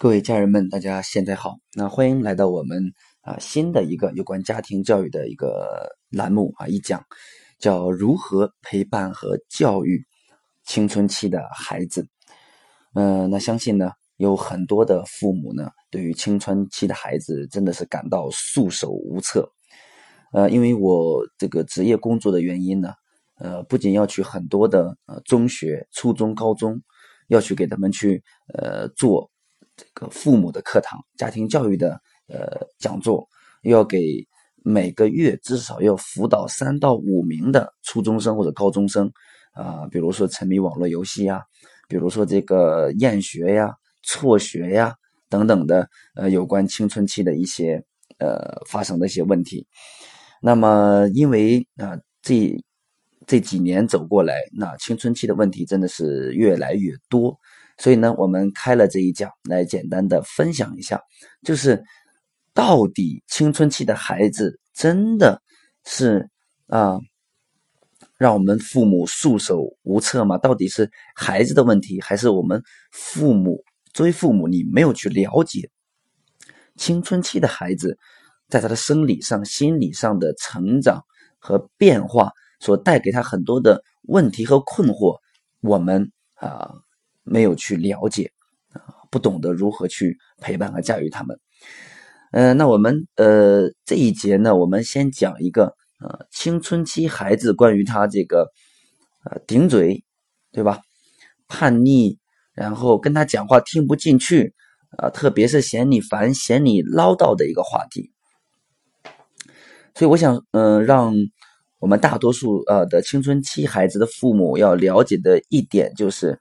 各位家人们，大家现在好。那欢迎来到我们啊新的一个有关家庭教育的一个栏目啊一讲，叫如何陪伴和教育青春期的孩子。嗯，那相信呢有很多的父母呢，对于青春期的孩子真的是感到束手无策。呃，因为我这个职业工作的原因呢，呃，不仅要去很多的呃中学、初中、高中，要去给他们去呃做。这个父母的课堂、家庭教育的呃讲座，要给每个月至少要辅导三到五名的初中生或者高中生啊，比如说沉迷网络游戏呀，比如说这个厌学呀、辍学呀等等的呃有关青春期的一些呃发生的一些问题。那么因为啊这这几年走过来，那青春期的问题真的是越来越多。所以呢，我们开了这一讲来简单的分享一下，就是到底青春期的孩子真的是啊，让我们父母束手无策吗？到底是孩子的问题，还是我们父母作为父母你没有去了解青春期的孩子在他的生理上、心理上的成长和变化所带给他很多的问题和困惑？我们啊。没有去了解啊，不懂得如何去陪伴和驾驭他们。嗯，那我们呃这一节呢，我们先讲一个呃青春期孩子关于他这个呃顶嘴，对吧？叛逆，然后跟他讲话听不进去啊，特别是嫌你烦、嫌你唠叨的一个话题。所以我想，嗯，让我们大多数呃的青春期孩子的父母要了解的一点就是。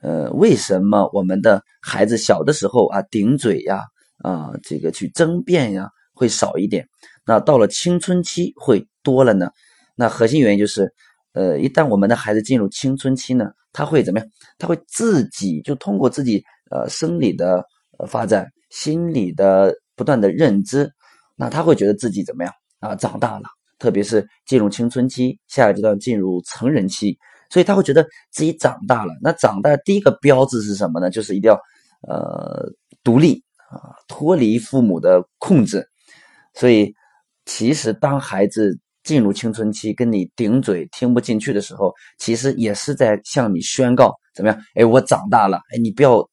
呃，为什么我们的孩子小的时候啊顶嘴呀啊这个去争辩呀会少一点？那到了青春期会多了呢？那核心原因就是，呃，一旦我们的孩子进入青春期呢，他会怎么样？他会自己就通过自己呃生理的发展、心理的不断的认知，那他会觉得自己怎么样啊？长大了，特别是进入青春期，下个阶段进入成人期。所以他会觉得自己长大了。那长大第一个标志是什么呢？就是一定要，呃，独立啊，脱离父母的控制。所以，其实当孩子进入青春期，跟你顶嘴、听不进去的时候，其实也是在向你宣告怎么样？哎，我长大了。哎，你不要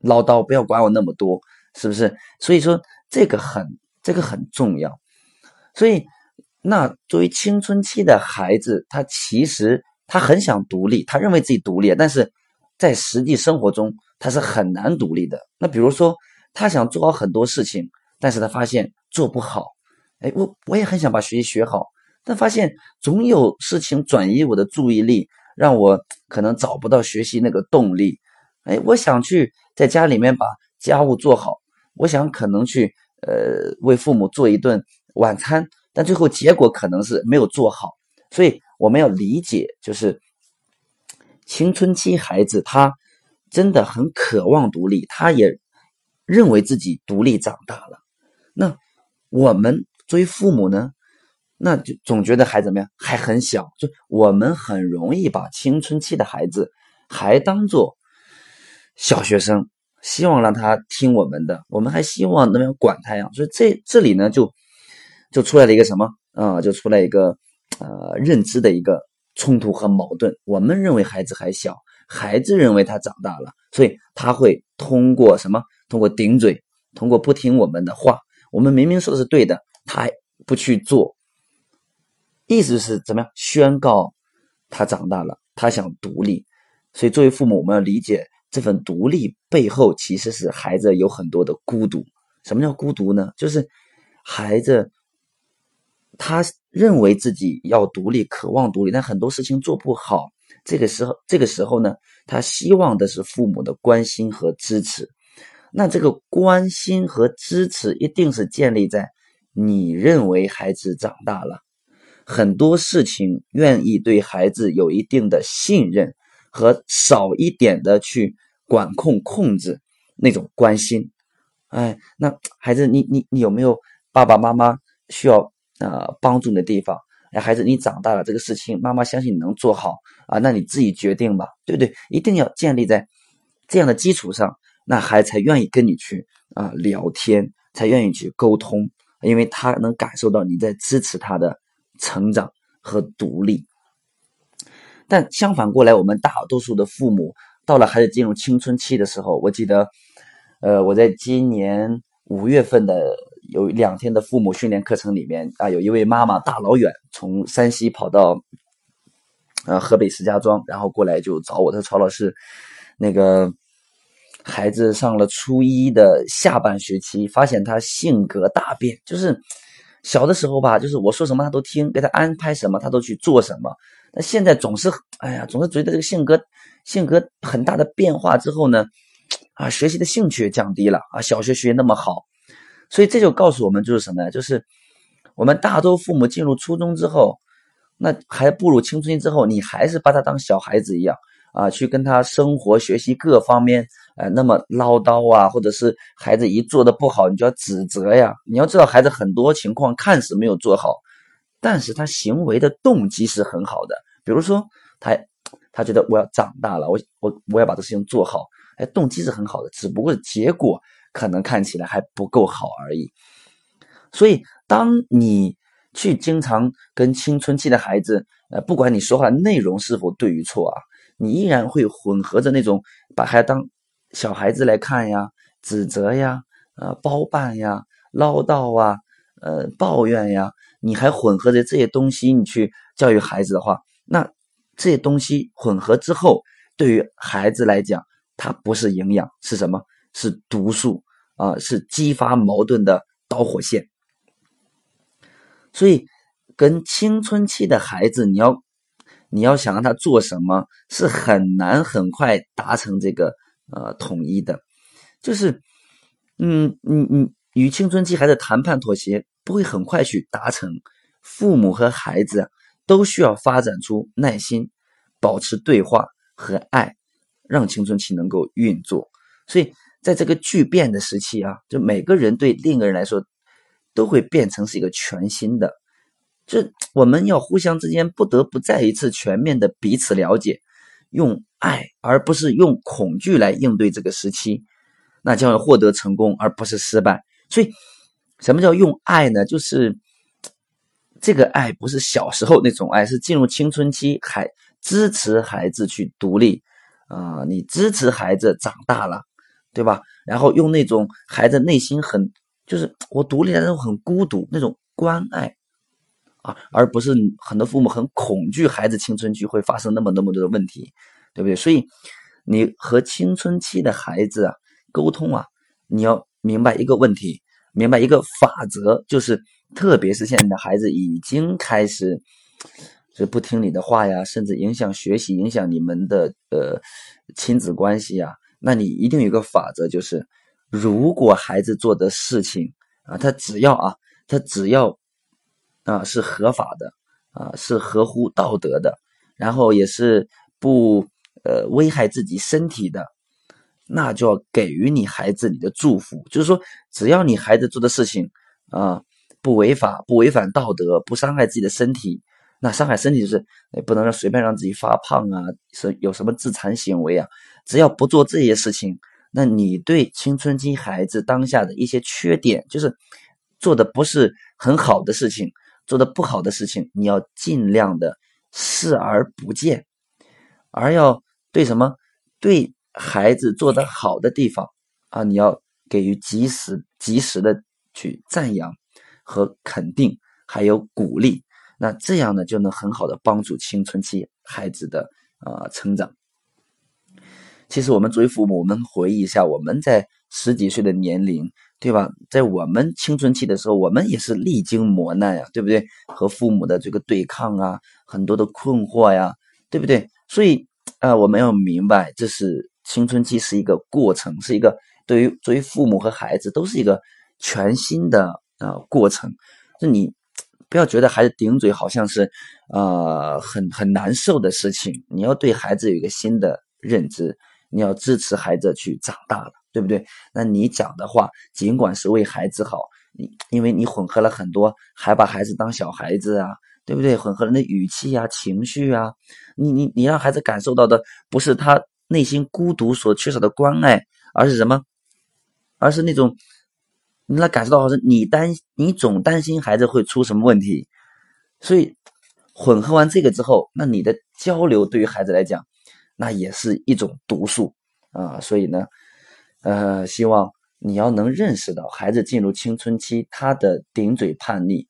唠叨，不要管我那么多，是不是？所以说这个很，这个很重要。所以，那作为青春期的孩子，他其实。他很想独立，他认为自己独立，但是在实际生活中他是很难独立的。那比如说，他想做好很多事情，但是他发现做不好。哎，我我也很想把学习学好，但发现总有事情转移我的注意力，让我可能找不到学习那个动力。哎，我想去在家里面把家务做好，我想可能去呃为父母做一顿晚餐，但最后结果可能是没有做好，所以。我们要理解，就是青春期孩子他真的很渴望独立，他也认为自己独立长大了。那我们作为父母呢，那就总觉得还怎么样，还很小，就我们很容易把青春期的孩子还当做小学生，希望让他听我们的，我们还希望那样管他呀。所以这这里呢，就就出来了一个什么啊？就出来一个。呃，认知的一个冲突和矛盾。我们认为孩子还小，孩子认为他长大了，所以他会通过什么？通过顶嘴，通过不听我们的话。我们明明说的是对的，他还不去做，意思是怎么样？宣告他长大了，他想独立。所以作为父母，我们要理解这份独立背后其实是孩子有很多的孤独。什么叫孤独呢？就是孩子。他认为自己要独立，渴望独立，但很多事情做不好。这个时候，这个时候呢，他希望的是父母的关心和支持。那这个关心和支持一定是建立在你认为孩子长大了，很多事情愿意对孩子有一定的信任和少一点的去管控控制那种关心。哎，那孩子，你你你有没有爸爸妈妈需要？啊，帮助你的地方，哎，孩子，你长大了，这个事情妈妈相信你能做好啊，那你自己决定吧，对不对？一定要建立在这样的基础上，那孩子才愿意跟你去啊聊天，才愿意去沟通，因为他能感受到你在支持他的成长和独立。但相反过来，我们大多数的父母到了孩子进入青春期的时候，我记得，呃，我在今年五月份的有两天的父母训练课程里面啊，有一位妈妈大老远从山西跑到呃河北石家庄，然后过来就找我，说曹老师，那个。孩子上了初一的下半学期，发现他性格大变，就是小的时候吧，就是我说什么他都听，给他安排什么他都去做什么。那现在总是，哎呀，总是觉得这个性格性格很大的变化之后呢，啊，学习的兴趣降低了啊，小学学那么好，所以这就告诉我们就是什么呀？就是我们大多父母进入初中之后，那还步入青春期之后，你还是把他当小孩子一样。啊，去跟他生活、学习各方面，呃，那么唠叨啊，或者是孩子一做的不好，你就要指责呀。你要知道，孩子很多情况看似没有做好，但是他行为的动机是很好的。比如说，他他觉得我要长大了，我我我要把这事情做好，哎，动机是很好的，只不过结果可能看起来还不够好而已。所以，当你去经常跟青春期的孩子，呃，不管你说话内容是否对与错啊。你依然会混合着那种把孩子当小孩子来看呀，指责呀，呃，包办呀，唠叨啊，呃，抱怨呀，你还混合着这些东西，你去教育孩子的话，那这些东西混合之后，对于孩子来讲，它不是营养，是什么？是毒素啊，是激发矛盾的导火线。所以，跟青春期的孩子，你要。你要想让他做什么，是很难很快达成这个呃统一的，就是，嗯，你你与青春期孩子谈判妥协不会很快去达成，父母和孩子都需要发展出耐心，保持对话和爱，让青春期能够运作。所以在这个巨变的时期啊，就每个人对另一个人来说，都会变成是一个全新的。就我们要互相之间不得不再一次全面的彼此了解，用爱而不是用恐惧来应对这个时期，那将会获得成功而不是失败。所以，什么叫用爱呢？就是这个爱不是小时候那种爱，是进入青春期还支持孩子去独立啊，你支持孩子长大了，对吧？然后用那种孩子内心很就是我独立的那种很孤独那种关爱。啊，而不是很多父母很恐惧孩子青春期会发生那么那么多的问题，对不对？所以你和青春期的孩子啊沟通啊，你要明白一个问题，明白一个法则，就是特别是现在的孩子已经开始是不听你的话呀，甚至影响学习，影响你们的呃亲子关系呀，那你一定有个法则，就是如果孩子做的事情啊，他只要啊，他只要。啊，是合法的，啊，是合乎道德的，然后也是不呃危害自己身体的，那就要给予你孩子你的祝福。就是说，只要你孩子做的事情啊不违法、不违反道德、不伤害自己的身体，那伤害身体就是也不能让随便让自己发胖啊，是有什么自残行为啊？只要不做这些事情，那你对青春期孩子当下的一些缺点，就是做的不是很好的事情。做的不好的事情，你要尽量的视而不见，而要对什么对孩子做的好的地方啊，你要给予及时及时的去赞扬和肯定，还有鼓励。那这样呢，就能很好的帮助青春期孩子的啊成长。其实我们作为父母，我们回忆一下，我们在十几岁的年龄。对吧？在我们青春期的时候，我们也是历经磨难呀，对不对？和父母的这个对抗啊，很多的困惑呀，对不对？所以啊，我们要明白，这是青春期是一个过程，是一个对于作为父母和孩子都是一个全新的啊过程。那你不要觉得孩子顶嘴好像是呃很很难受的事情，你要对孩子有一个新的认知，你要支持孩子去长大了。对不对？那你讲的话，尽管是为孩子好，你因为你混合了很多，还把孩子当小孩子啊，对不对？混合了那语气啊、情绪啊，你你你让孩子感受到的不是他内心孤独所缺少的关爱，而是什么？而是那种你来感受到是你担你总担心孩子会出什么问题，所以混合完这个之后，那你的交流对于孩子来讲，那也是一种毒素啊。所以呢，呃，希望你要能认识到，孩子进入青春期，他的顶嘴叛逆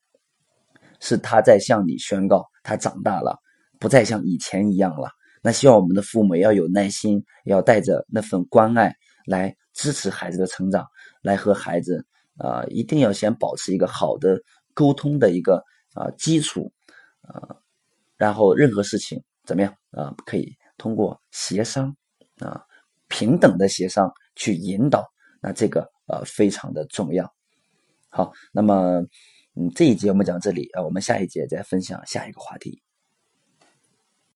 是他在向你宣告他长大了，不再像以前一样了。那希望我们的父母要有耐心，要带着那份关爱来支持孩子的成长，来和孩子啊，一定要先保持一个好的沟通的一个啊基础啊，然后任何事情怎么样啊，可以通过协商啊，平等的协商去引导，那这个呃非常的重要。好，那么嗯这一节我们讲这里啊，我们下一节再分享下一个话题。